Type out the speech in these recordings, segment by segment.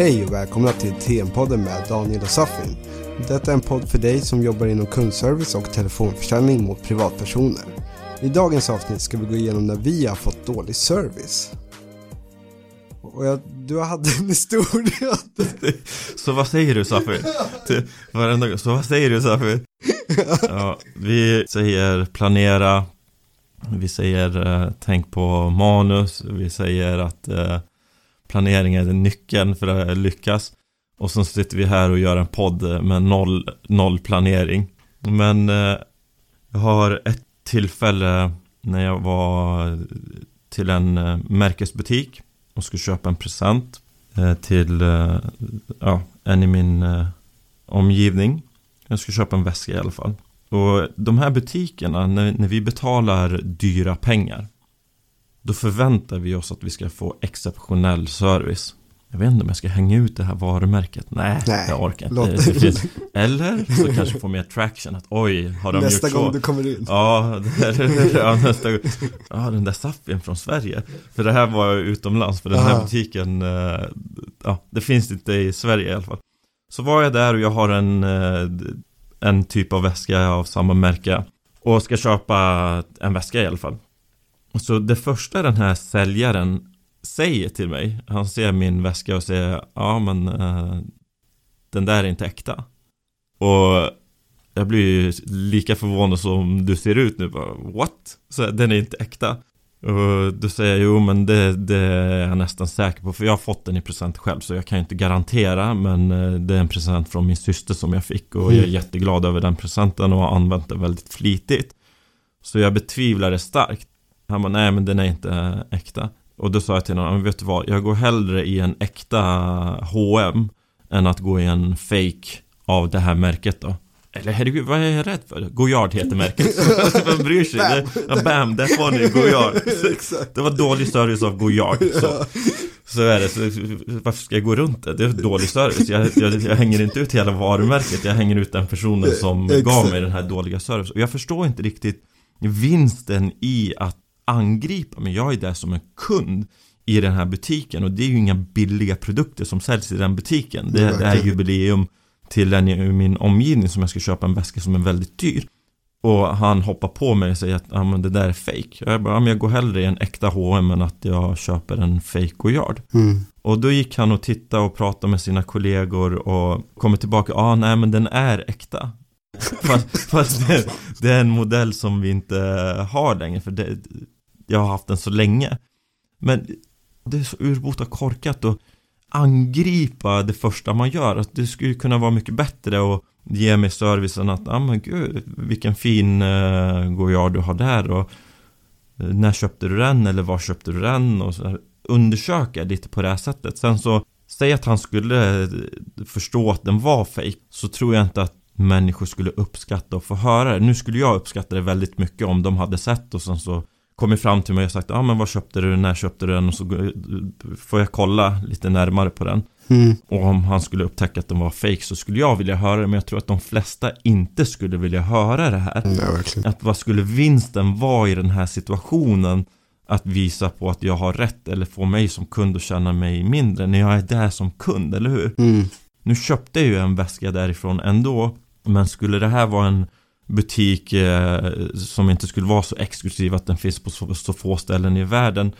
Hej och välkomna till TM-podden med Daniel och Safin. Detta är en podd för dig som jobbar inom kundservice och telefonförsäljning mot privatpersoner. I dagens avsnitt ska vi gå igenom när vi har fått dålig service. Och jag, du hade en historia. Så vad säger du Safi? varenda Så vad säger du Safi? Ja, vi säger planera Vi säger eh, tänk på manus Vi säger att eh, planering är nyckeln för att lyckas Och så sitter vi här och gör en podd med noll, noll planering Men eh, jag har ett tillfälle när jag var till en eh, märkesbutik och skulle köpa en present eh, till eh, ja, en i min eh, omgivning. Jag skulle köpa en väska i alla fall. Och de här butikerna, när, när vi betalar dyra pengar då förväntar vi oss att vi ska få exceptionell service. Jag vet inte om jag ska hänga ut det här varumärket. Nej, Nej jag orkar inte. Det, finns, eller så kanske få mer traction. Att oj, har de nästa gjort så? gång du kommer in. Ja, ja, nästa gång. Ja, den där Saffien från Sverige. För det här var utomlands. För den här Aha. butiken, eh, ja, det finns inte i Sverige i alla fall. Så var jag där och jag har en, eh, en typ av väska av samma märke. Och ska köpa en väska i alla fall. Så det första den här säljaren säger till mig Han ser min väska och säger Ja men uh, Den där är inte äkta Och Jag blir ju lika förvånad som du ser ut nu bara, What? Så den är inte äkta och då säger jag jo men det, det, är jag nästan säker på för jag har fått den i present själv så jag kan inte garantera men eh, det är en present från min syster som jag fick och jag är mm. jätteglad över den presenten och har använt den väldigt flitigt. Så jag betvivlar det starkt. Han bara nej men den är inte äkta. Och då sa jag till honom, men vet du vad? Jag går hellre i en äkta H&M än att gå i en fake av det här märket då. Eller herregud, vad är jag rädd för? Goyard heter märket. Vem bryr sig? Bam, det, ja, bam där får ni Goyard. Det var dålig service av Goyard. Så, så är det. Så, varför ska jag gå runt det? Det är dålig service. Jag, jag, jag hänger inte ut hela varumärket. Jag hänger ut den personen som gav mig den här dåliga servicen. Och jag förstår inte riktigt vinsten i att angripa mig. Jag är där som en kund i den här butiken och det är ju inga billiga produkter som säljs i den butiken. Det, det är jubileum till en i min omgivning som jag ska köpa en väska som är väldigt dyr. Och han hoppar på mig och säger att ah, men det där är fake. Jag bara, ah, men jag går hellre i en äkta H&M än att jag köper en fake Goyard. Mm. Och då gick han och tittade och pratade med sina kollegor och kommer tillbaka, ja ah, nej men den är äkta. fast, fast det, det, är en modell som vi inte har längre för det, jag har haft den så länge. Men det är så urbota korkat att angripa det första man gör. Att det skulle kunna vara mycket bättre och ge mig servicen att, ja ah, men gud, vilken fin eh, Goyard du har där och eh, när köpte du den eller var köpte du den och så här, undersöka lite på det här sättet. Sen så, säg att han skulle eh, förstå att den var fake så tror jag inte att människor skulle uppskatta och få höra det. Nu skulle jag uppskatta det väldigt mycket om de hade sett och sen så kommit fram till mig och sagt ja ah, men vad köpte du, när köpte du den och så får jag kolla lite närmare på den. Mm. Och om han skulle upptäcka att den var fake så skulle jag vilja höra det men jag tror att de flesta inte skulle vilja höra det här. Nej, att vad skulle vinsten vara i den här situationen att visa på att jag har rätt eller få mig som kund att känna mig mindre när jag är där som kund, eller hur? Mm. Nu köpte jag ju en väska därifrån ändå men skulle det här vara en butik eh, som inte skulle vara så exklusiv att den finns på så, så få ställen i världen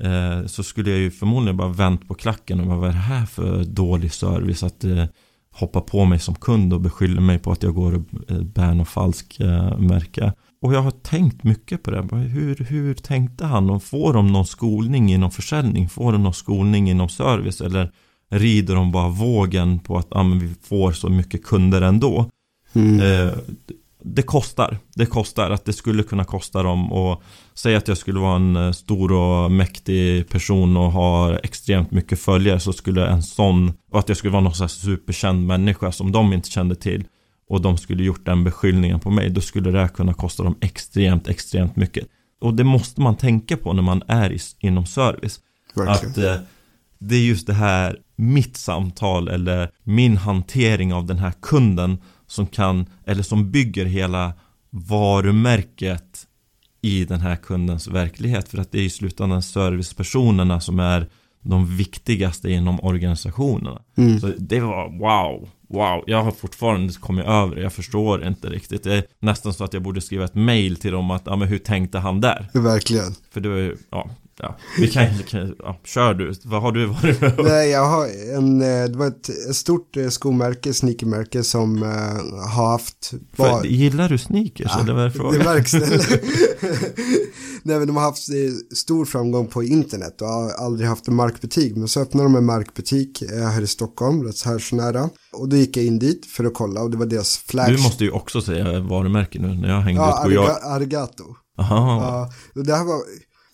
eh, så skulle jag ju förmodligen bara vänt på klacken och bara vad är det här för dålig service att eh, hoppa på mig som kund och beskylla mig på att jag går och eh, bär något falskt eh, märke. Och jag har tänkt mycket på det. Hur, hur tänkte han? Och får de någon skolning inom försäljning? Får de någon skolning inom service? Eller rider de bara vågen på att ah, vi får så mycket kunder ändå? Mm. Eh, det kostar. Det kostar att det skulle kunna kosta dem och säga att jag skulle vara en eh, stor och mäktig person och ha extremt mycket följare så skulle en sån och att jag skulle vara någon sån superkänd människa som de inte kände till och de skulle gjort den beskyllningen på mig då skulle det här kunna kosta dem extremt, extremt mycket. Och det måste man tänka på när man är i, inom service. Verkligen. Att eh, det är just det här mitt samtal eller min hantering av den här kunden som kan, eller som bygger hela varumärket i den här kundens verklighet. För att det är i slutändan servicepersonerna som är de viktigaste inom organisationerna. Mm. Så det var wow, wow. Jag har fortfarande kommit över det. Jag förstår inte riktigt. Det är nästan så att jag borde skriva ett mail till dem att, ja men hur tänkte han där? Verkligen. För du, ja, ja. Vi kan, kan ja, kör du. Vad har du varit med om? Nej, jag har en, eh, det var ett, stort eh, skomärke, sneakermärke som uh, har haft För, gillar du sneakers Ja, eller vad är det det frågan? märks. Nej men de har haft stor framgång på internet och har aldrig haft en markbutik. Men så öppnade de en markbutik här i Stockholm, rätt här så nära. Och då gick jag in dit för att kolla och det var deras flagship. Du måste ju också säga varumärke nu när jag hängde Ja, ut på jag... ariga, arigato. Aha. Ja, det här var,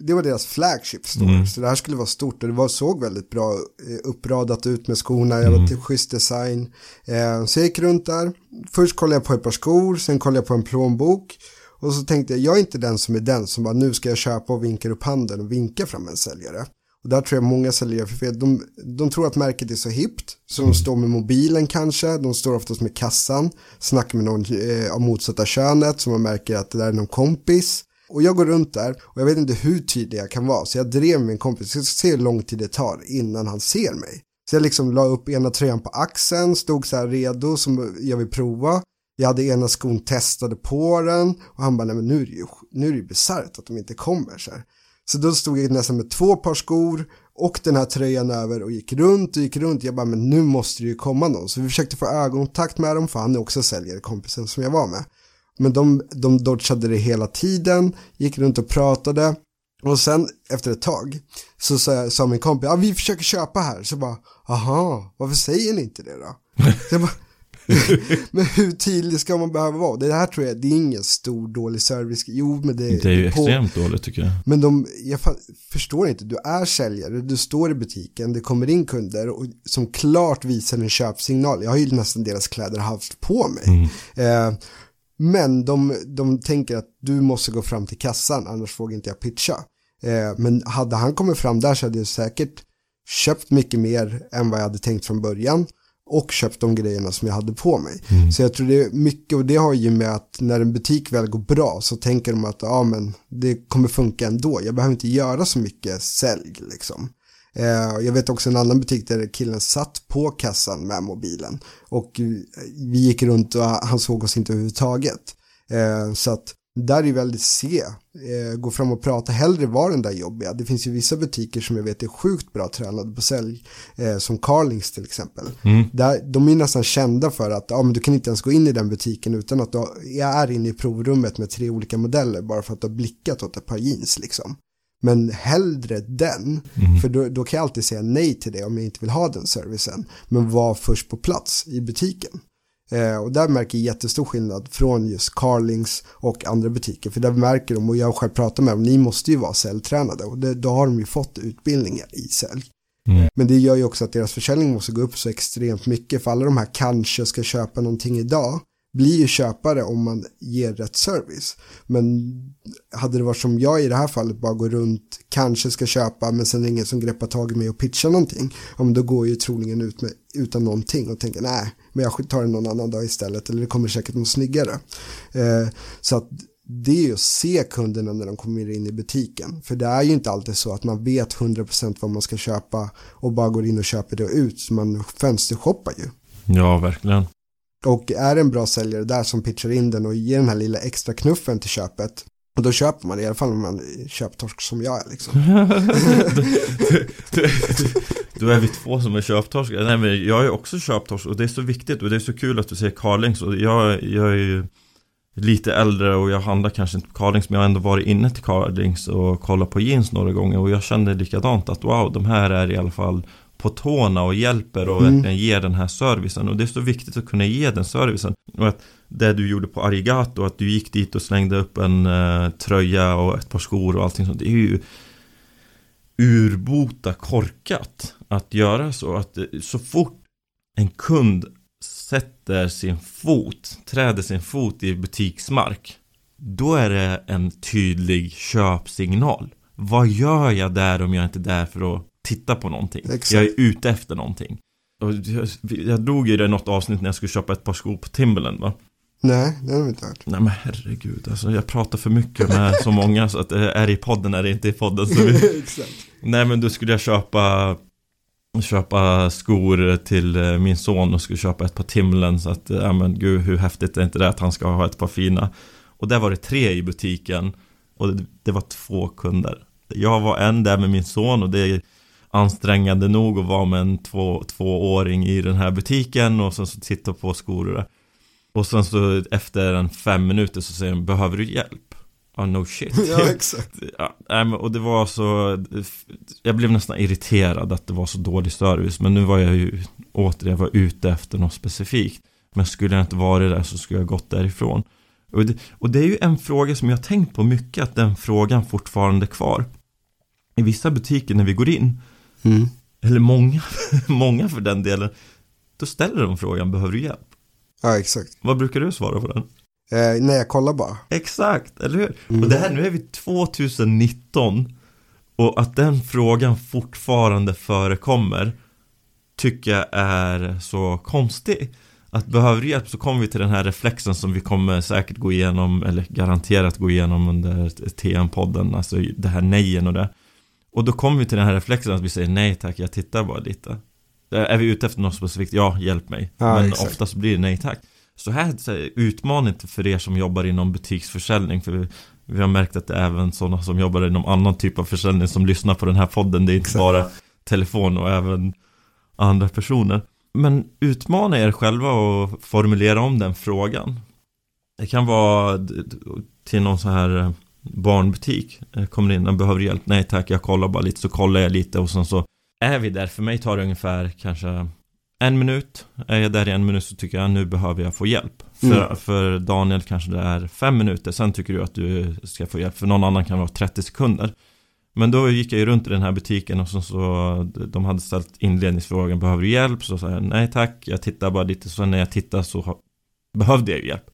det var deras flagship store. Mm. Så det här skulle vara stort och det var, såg väldigt bra eh, uppradat ut med skorna. Jag var Mm. till schysst design. Eh, så jag gick runt där. Först kollade jag på ett par skor, sen kollade jag på en plånbok. Och så tänkte jag, jag är inte den som är den som bara nu ska jag köpa och vinkar upp handen och vinka fram en säljare. Och där tror jag många säljare gör för fel. De, de tror att märket är så hippt. Så de står med mobilen kanske. De står oftast med kassan. Snackar med någon eh, av motsatta könet. Så man märker att det där är någon kompis. Och jag går runt där och jag vet inte hur tydlig jag kan vara. Så jag drev med min kompis. Jag ska se hur lång tid det tar innan han ser mig. Så jag liksom la upp ena tröjan på axeln. Stod så här redo som jag vill prova. Jag hade ena skon testade på den. Och han bara, nej men nu är det ju, nu är det ju bisarrt att de inte kommer så här. Så då stod jag nästan med två par skor och den här tröjan över och gick runt och gick runt. Jag bara, men nu måste det ju komma någon. Så vi försökte få ögonkontakt med dem, för han är också säljare, kompisen som jag var med. Men de, de dodgade det hela tiden, gick runt och pratade. Och sen efter ett tag så sa, sa min kompis, ja vi försöker köpa här. Så bara, aha, varför säger ni inte det då? Bara, men hur tydlig ska man behöva vara? Det här tror jag, det är ingen stor dålig service. Jo, men det, Det är ju på- extremt dåligt tycker jag. men de, jag förstår inte, du är säljare, du står i butiken, det kommer in kunder och, som klart visar en köpsignal. Jag har ju nästan deras kläder haft på mig. Eh, men de, de tänker att du måste gå fram till kassan, annars vågar inte jag pitcha. Eh, men hade han kommit fram där så hade jag säkert köpt mycket mer än vad jag hade tänkt från början och köpt de grejerna som jag hade på mig. Så jag tror det är mycket och det har ju med att när en butik väl går bra så tänker de att ja men det kommer funka ändå. Jag behöver inte göra så mycket sälj liksom. Eh, jag vet också en annan butik där killen satt på kassan med mobilen och eh, vi gick runt och han såg oss inte överhuvudtaget. Eh, så att där är väldigt se, gå fram och prata, hellre vara den där jobbiga. Det finns ju vissa butiker som jag vet är sjukt bra tränade på sälj, som Carlings till exempel. Där, de är nästan kända för att ja, men du kan inte ens gå in i den butiken utan att du är inne i provrummet med tre olika modeller bara för att du har blickat åt ett par jeans liksom. Men hellre den, för då, då kan jag alltid säga nej till det om jag inte vill ha den servicen. Men var först på plats i butiken. Eh, och där märker jag jättestor skillnad från just Carlings och andra butiker. För där märker de, och jag har själv pratat med dem, ni måste ju vara säljtränade. Och det, då har de ju fått utbildningar i sälj. Mm. Men det gör ju också att deras försäljning måste gå upp så extremt mycket. För alla de här kanske ska köpa någonting idag blir ju köpare om man ger rätt service. Men hade det varit som jag i det här fallet, bara gå runt, kanske ska köpa, men sen är det ingen som greppar tag i mig och pitchar någonting. Ja, men då går ju troligen ut med, utan någonting och tänker nej, men jag tar det någon annan dag istället, eller det kommer säkert något snyggare. Eh, så att det är ju att se kunderna när de kommer in i butiken. För det är ju inte alltid så att man vet 100% vad man ska köpa och bara går in och köper det och ut. Man fönstershoppar ju. Ja, verkligen. Och är det en bra säljare där som pitchar in den och ger den här lilla extra knuffen till köpet. Och då köper man det, i alla fall om man är köptorsk som jag är liksom. Då är vi två som är köptorskar. Nej men jag är också köptorsk och det är så viktigt och det är så kul att du säger Carlings och jag, jag är ju lite äldre och jag handlar kanske inte på Carlings men jag har ändå varit inne till Carlings och kollat på jeans några gånger och jag kände likadant att wow, de här är i alla fall på tårna och hjälper och Mm. verkligen ger den här servicen och det är så viktigt att kunna ge den servicen och att det du gjorde på Arigato, att du gick dit och slängde upp en eh, tröja och ett par skor och allting sånt, det är ju urbota korkat att göra så. Att eh, så fort en kund sätter sin fot, träder sin fot i butiksmark, då är det en tydlig köpsignal. Vad gör jag där om jag inte är där för att titta på någonting? Exakt. Jag är ute efter någonting. Och jag, jag drog ju det i något avsnitt när jag skulle köpa ett par skor på Timberland va? Nej, det har vi inte hört. Nej men herregud, alltså jag pratar för mycket med så många så att det är i podden är det inte i podden så vi, Exakt. Nej men då skulle jag köpa Köpa skor till eh, min son och skulle köpa ett par Timlen så att, ja men gud hur häftigt är inte det att han ska ha ett par fina Och där var det tre i butiken Och det, det var två kunder Jag var en där med min son och det ansträngande nog att vara med en två, tvååring i den här butiken och sen så titta på skor och det. Och sen så efter en fem minuter så säger de, behöver du hjälp? Ja, oh, no shit. ja, exakt. Ja, och det var så, jag blev nästan irriterad att det var så dålig service. Men nu var jag ju återigen var ute efter något specifikt. Men skulle jag inte varit där så skulle jag gått därifrån. Och det, och det är ju en fråga som jag tänkt på mycket, att den frågan fortfarande är kvar. I vissa butiker när vi går in, mm. eller många, många för den delen, då ställer de frågan, behöver du hjälp? Ja, exakt. Vad brukar du svara på den? Eh, nej, jag kollar bara. Exakt, eller hur? Mm. Och det här, nu är vi 2019 och att den frågan fortfarande förekommer tycker jag är så konstig. Att behöver du hjälp så kommer vi till den här reflexen som vi kommer säkert gå igenom, eller garanterat gå igenom under TM-podden, alltså det här nejen och det. Och då kommer vi till den här reflexen att vi säger nej tack, jag tittar bara lite. Är vi ute efter något specifikt? Ja, hjälp mig. Ja, Men exakt. oftast blir det nej tack. Så här, så utmaning för er som jobbar inom butiksförsäljning. För vi, har märkt att det är även sådana som jobbar inom annan typ av försäljning som lyssnar på den här podden. Det är inte exakt. bara telefon och även andra personer. Men utmana er själva och formulera om den frågan. Det kan vara till någon sån här barnbutik. Jag kommer in och behöver hjälp. Nej tack, jag kollar bara lite. Så kollar jag lite och sen så är vi där. För mig tar det ungefär kanske en minut. Är jag där i en minut så tycker jag nu behöver jag få hjälp. Mm. För, för Daniel kanske det är fem minuter. Sen tycker du att du ska få hjälp. För någon annan kan vara 30 sekunder. Men då gick jag ju runt i den här butiken och så, så de hade ställt inledningsfrågan Behöver du hjälp? Så sa jag nej tack Jag tittar bara lite så när jag tittar så behövde jag ju hjälp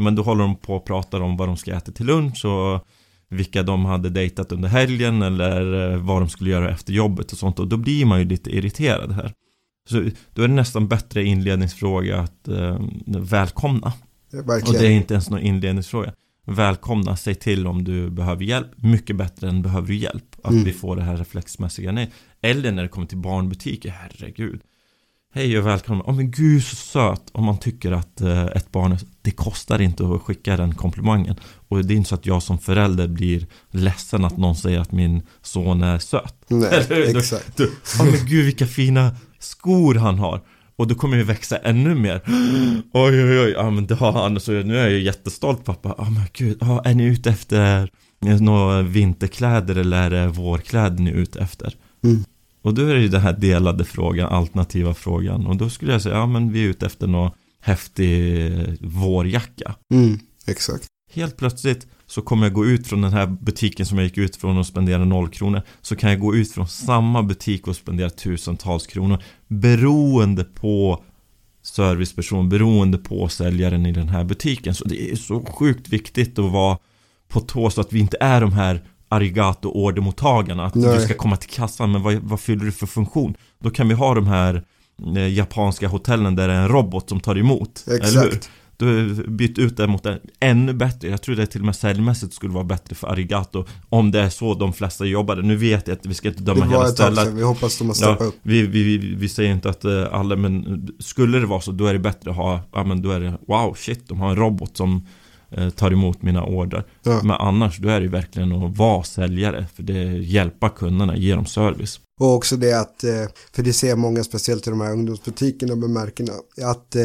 Men då håller de på och pratar om vad de ska äta till lunch och vilka de hade dejtat under helgen eller eh, vad de skulle göra efter jobbet och sånt och då blir man ju lite irriterad här. Så då är det nästan bättre inledningsfråga att eh, välkomna. Ja, och det är inte ens någon inledningsfråga. Välkomna, säg till om du behöver hjälp. Mycket bättre än behöver du hjälp. Att mm. vi får det här reflexmässiga nej. Eller när det kommer till barnbutiker, herregud. Hej och välkommen. Oh, men gud så söt. Om man tycker att eh, ett barn, det kostar inte att skicka den komplimangen. Och det är inte så att jag som förälder blir ledsen att någon säger att min son är söt. Nej, exakt. Åh oh, men gud vilka fina skor han har. Och då kommer vi växa ännu mer. Oj oj oj, ja men det har han. Så nu är jag jättestolt pappa. Ja men gud, ja, är ni ute efter några vinterkläder eller är det vårkläder ni är ute efter? Mm. Och då är det ju den här delade frågan, alternativa frågan. Och då skulle jag säga, ja men vi är ute efter någon häftig vårjacka. Mm, exakt. Helt plötsligt så kommer jag gå ut från den här butiken som jag gick ut från och spendera noll kronor. Så kan jag gå ut från samma butik och spendera tusentals kronor. Beroende på serviceperson, beroende på säljaren i den här butiken. Så det är så sjukt viktigt att vara på tå så att vi inte är de här arigato-ordermottagarna. Att Nej. du ska komma till kassan, men vad, vad fyller du för funktion? Då kan vi ha de här eh, japanska hotellen där det är en robot som tar emot. Exakt. Du har bytt ut det mot en ännu bättre. Jag tror det till och med säljmässigt skulle vara bättre för Arigato. Om det är så de flesta jobbade. Nu vet jag att vi ska inte döma hela stället. Vi hoppas de har steppat ja, upp. Vi, vi, vi, säger inte att uh, alla, men skulle det vara så då är det bättre att ha, ja men då är det, wow shit, de har en robot som tar emot mina order. Ja. Men annars, då är det verkligen att vara säljare. För det hjälpa kunderna, ge dem service. Och också det att, eh, för det ser många speciellt i de här ungdomsbutikerna med märkena, att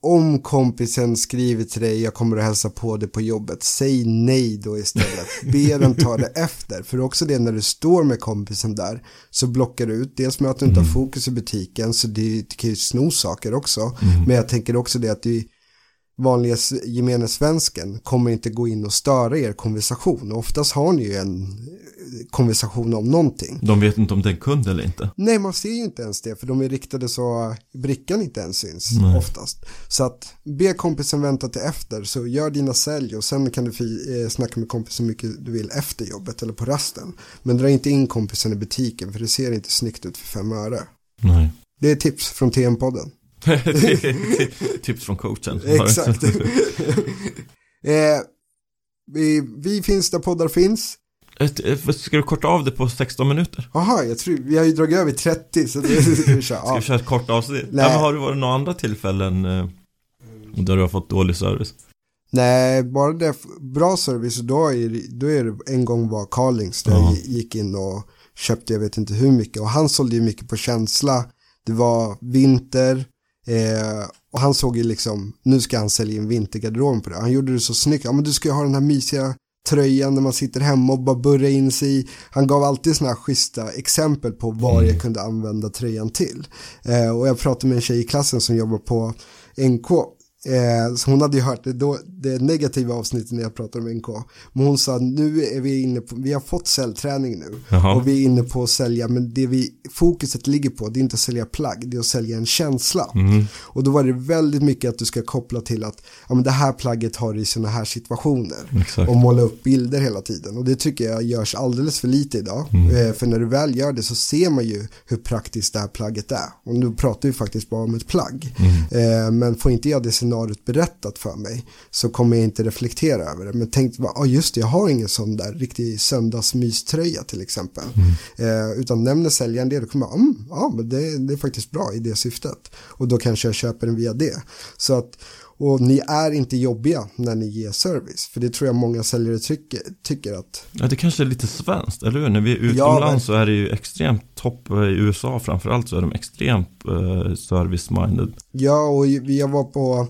om kompisen skriver till dig, jag kommer att hälsa på dig på jobbet, säg nej då istället. Be den ta det efter. För också det när du står med kompisen där så blockar du ut, dels med att du inte har mm. fokus i butiken, så det kan ju sno saker också. Mm. Men jag tänker också det att du vanliga gemene svensken kommer inte gå in och störa er konversation. oftast har ni ju en konversation om någonting. De vet inte om det är en kund eller inte. Nej, man ser ju inte ens det för de är riktade så brickan inte ens syns Nej. oftast. Så att be kompisen vänta till efter så gör dina sälj och sen kan du eh, snacka med kompisen hur mycket du vill efter jobbet eller på rasten. Men dra inte in kompisen i butiken för det ser inte snyggt ut för fem öre. Nej. Det är tips från TM-podden. tips från coachen. Exakt. eh, vi, vi finns där poddar finns. Ett, ett, ska du korta av det på 16 minuter? Jaha, jag tror, vi har ju dragit över 30 så det ska vi köra. Ska vi köra ett kort avsnitt? Nej. Nej. men har det varit några andra tillfällen eh, där du har fått dålig service? Nej, bara det, bra service, då är, då är det en gång var Carlings där Ja. jag gick in och köpte jag vet inte hur mycket och han sålde ju mycket på känsla. Det var vinter eh, och han såg ju liksom, nu ska han sälja in vintergarderoben på det. Han gjorde det så snyggt, ja men du ska ju ha den här mysiga tröjan när man sitter hemma och bara burrar in sig i. Han gav alltid sådana här schyssta exempel på vad jag kunde använda tröjan till. Eh, och jag pratade med en tjej i klassen som jobbar på NK. Eh, så hon hade ju hört det, då, det negativa avsnittet när jag pratade om NK. Men hon sa nu är vi inne på, vi har fått säljträning nu. Jaha. Och vi är inne på att sälja, men det vi, fokuset ligger på det är inte att sälja plagg, det är att sälja en känsla. Mm. Och då var det väldigt mycket att du ska koppla till att ja, men det här plagget har du i sådana här situationer. Exakt. Och måla upp bilder hela tiden. Och det tycker jag görs alldeles för lite idag. Eh, för när du väl gör det så ser man ju hur praktiskt det här plagget är. Och nu pratar vi faktiskt bara om ett plagg. Eh, men får inte jag det scenariot berättat för mig så kommer jag inte reflektera över det. Men tänk, ja ah, just det, jag har ingen sån där riktig söndagsmyströja till exempel. Eh, utan nämner säljaren det, då kommer jag, mm, ja men det, det är faktiskt bra i det syftet. Och då kanske jag köper den via det. Så att och ni är inte jobbiga när ni ger service. För det tror jag många säljare tycker, tycker att Ja, det kanske är lite svenskt, eller hur? När vi är utomlands men- så är det ju extremt topp, eh, i USA framförallt så är de extremt eh, service-minded. Ja, och jag var på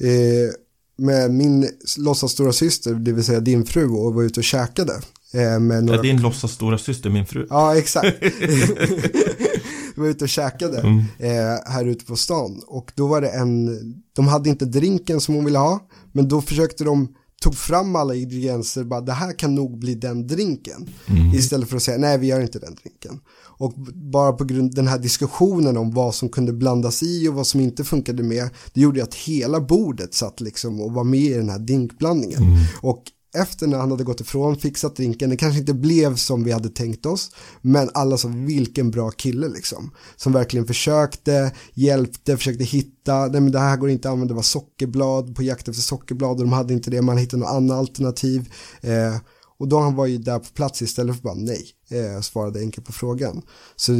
eh, med min låtsas stora syster, det vill säga din fru, och var ute och käkade. Eh, med några... Är din låtsas stora syster min fru? Ja, exakt. Var ute och käkade Mm. eh, här ute på stan och då var det en, de hade inte drinken som hon ville ha, men då försökte de tog fram alla ingredienser, bara det här kan nog bli den drinken. Istället för att säga nej vi gör inte den drinken. Och bara på grund den här diskussionen om vad som kunde blandas i och vad som inte funkade med, det gjorde att hela bordet satt liksom och var med i den här drinkblandningen. Och efter när han hade gått ifrån, fixat drinken, det kanske inte blev som vi hade tänkt oss, men alla sa vilken bra kille liksom. Som verkligen försökte, hjälpte, försökte hitta, nej men det här går inte att använda, det var sockerblad, på jakt efter sockerblad och de hade inte det, man hittade något annat alternativ. Eh, och då han var ju där på plats istället för bara nej, eh, svarade enkelt på frågan. Så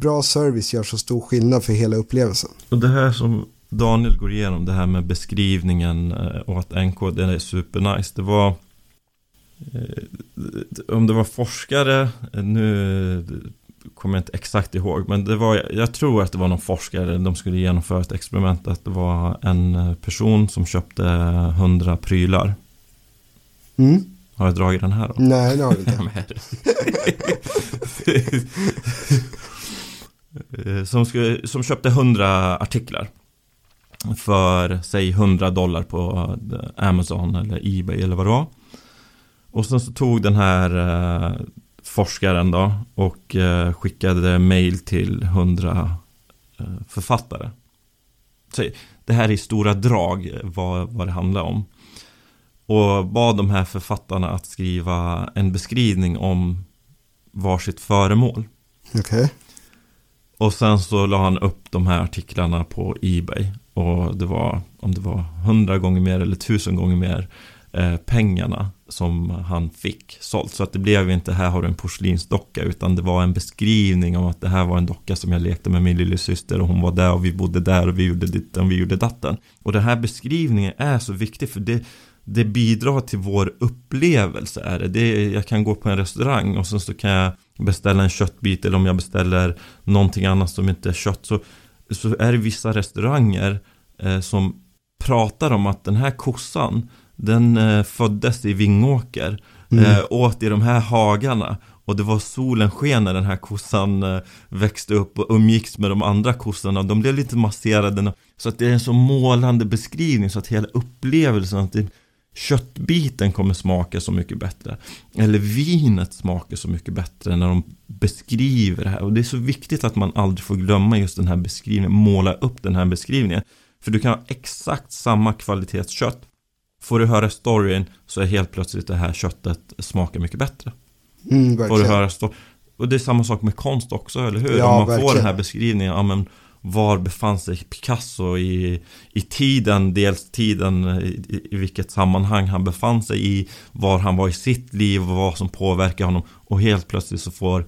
bra service gör så stor skillnad för hela upplevelsen. Och det här som Daniel går igenom, det här med beskrivningen eh, och att NK den är supernice. Det var eh, om det var forskare, eh, nu kommer jag inte exakt ihåg, men det var, jag tror att det var någon forskare, de skulle genomföra ett experiment, att det var en person som köpte 100 prylar. Mm. Har jag dragit den här då? Nej, det har vi inte. Som, skulle, som köpte 100 artiklar för, säg 100 dollar på eh, Amazon eller Ebay eller vad det var. Och sen så tog den här eh, forskaren då och eh, skickade mail till 100 eh, författare. Så det här är i stora drag eh, vad, vad det handlar om. Och bad de här författarna att skriva en beskrivning om varsitt föremål. Okej. Och sen så la han upp de här artiklarna på Ebay. Och det var, om det var hundra gånger mer eller tusen gånger mer eh, pengarna som han fick sålt. Så att det blev inte här har du en porslinsdocka utan det var en beskrivning om att det här var en docka som jag lekte med min lillasyster och hon var där och vi bodde där och vi gjorde ditten och vi gjorde datten. Och den här beskrivningen är så viktig för det det bidrar till vår upplevelse är det. det jag kan gå på en restaurang och sen så kan jag beställa en köttbit eller om jag beställer någonting annat som inte är kött så, så är det vissa restauranger eh, som pratar om att den här kossan den eh, föddes i Vingåker Mm. eh, åt i de här hagarna och det var solen sken när den här kossan eh, växte upp och umgicks med de andra kossorna. De blev lite masserade. Så att det är en så målande beskrivning så att hela upplevelsen att det, köttbiten kommer smaka så mycket bättre. Eller vinet smakar så mycket bättre när de beskriver det här. Och det är så viktigt att man aldrig får glömma just den här beskrivningen, måla upp den här beskrivningen. För du kan ha exakt samma kvalitetskött. Får du höra storyn så är helt plötsligt det här köttet smakar mycket bättre. Mm, Får du höra sto- Och det är samma sak med konst också, eller hur? Ja, Om man får verkligen. den här beskrivningen, ja men var befann sig Picasso i, i tiden, dels tiden i, i vilket sammanhang han befann sig i, var han var i sitt liv och vad som påverkar honom och helt plötsligt så får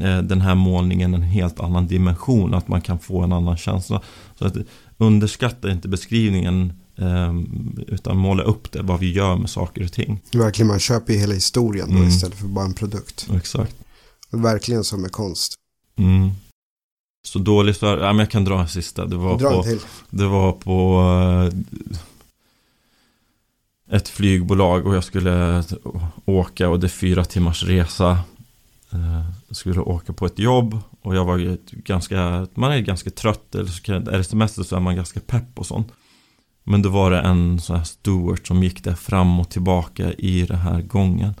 eh, den här målningen en helt annan dimension, att man kan få en annan känsla. Så att underskatta inte beskrivningen Ehm, utan måla upp det, vad vi gör med saker och ting. Verkligen, man köper ju hela historien då mm. istället för bara en produkt. Exakt. Verkligen som med konst. Mm. Så dåligt för, ja men jag kan dra en sista. Det var dra på, till. Det var på uh, ett flygbolag och jag skulle åka och det är fyra timmars resa. Uh, jag skulle åka på ett jobb och jag var ganska, man är ganska trött eller så kan, är det semester så är man ganska pepp och sånt. Men då var det en sån här steward som gick där fram och tillbaka i den här gången.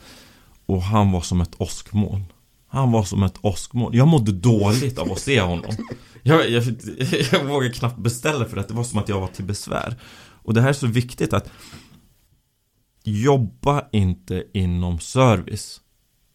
Och han var som ett åskmoln. Han var som ett åskmoln. Jag mådde dåligt av att se honom. Jag, jag, jag vågade knappt beställa för att det var som att jag var till besvär. Och det här är så viktigt att Jobba inte inom service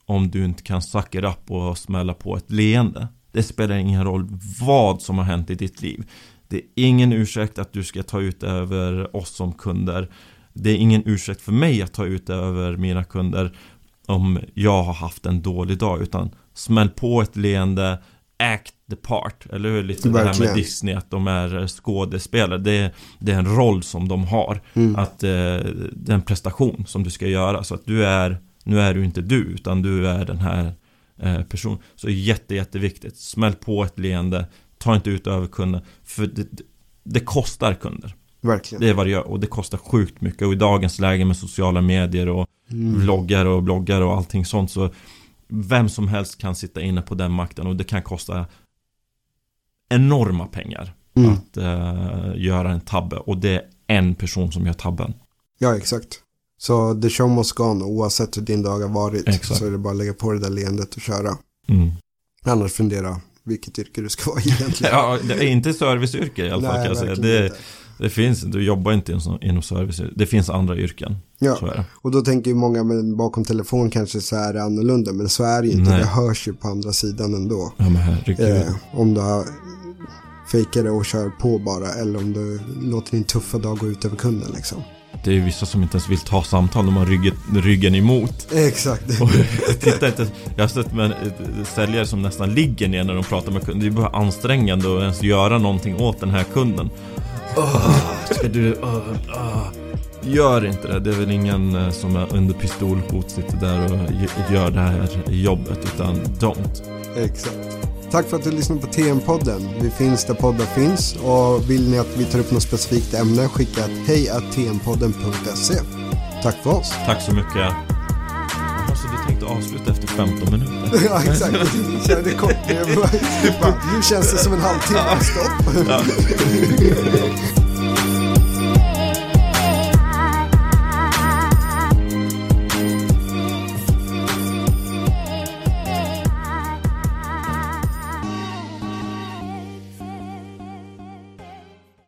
om du inte kan suck upp och smälla på ett leende. Det spelar ingen roll vad som har hänt i ditt liv. Det är ingen ursäkt att du ska ta ut över oss som kunder. Det är ingen ursäkt för mig att ta ut över mina kunder om jag har haft en dålig dag utan smäll på ett leende Act the part, eller hur? Lite Verkligen. det här med Disney att de är skådespelare. Det är, det är en roll som de har. Mm. Att eh, det är en prestation som du ska göra. Så att du är Nu är du inte du utan du är den här eh, personen. Så jätte jätteviktigt. Smäll på ett leende. Ta inte ut överkunder För det, det kostar kunder. Verkligen. Det är vad det gör. Och det kostar sjukt mycket. Och i dagens läge med sociala medier och mm. vloggar och bloggar och allting sånt så Vem som helst kan sitta inne på den makten och det kan kosta Enorma pengar mm. Att uh, göra en tabbe och det är en person som gör tabben Ja exakt Så the show must go on oavsett hur din dag har varit exakt. Så är det bara att lägga på det där leendet och köra mm. Annars fundera vilket yrke du ska vara egentligen. ja, det är inte serviceyrke i alla fall kan jag säga. Det, det, finns, du jobbar inte inom service, det finns andra yrken. Ja, och då tänker ju många, men bakom telefon kanske så är det annorlunda, men så är det ju inte. Det hörs ju på andra sidan ändå. Ja, men herregud. Eh, om du har fejkar det och kör på bara, eller om du låter din tuffa dag gå ut över kunden liksom. Det är ju vissa som inte ens vill ta samtal, de har ryggen, ryggen emot. Exakt. Och, titta inte, jag har sett med säljare som nästan ligger ner när de pratar med kunden. Det är bara ansträngande att ens göra någonting åt den här kunden. Oh, ska du... Oh, oh. Gör inte det. Det är väl ingen eh, som är under pistolhot sitter där och gör det här jobbet, utan don't. Exakt. Tack för att du lyssnade på TM-podden. Vi finns där poddar finns och vill ni att vi tar upp något specifikt ämne skicka ett hej tmpodden.se. Tack för oss. Tack så mycket. Du avsluta efter 15 minuter? ja exakt, kör det kort. Nu känns det som en halvtimme. Stopp.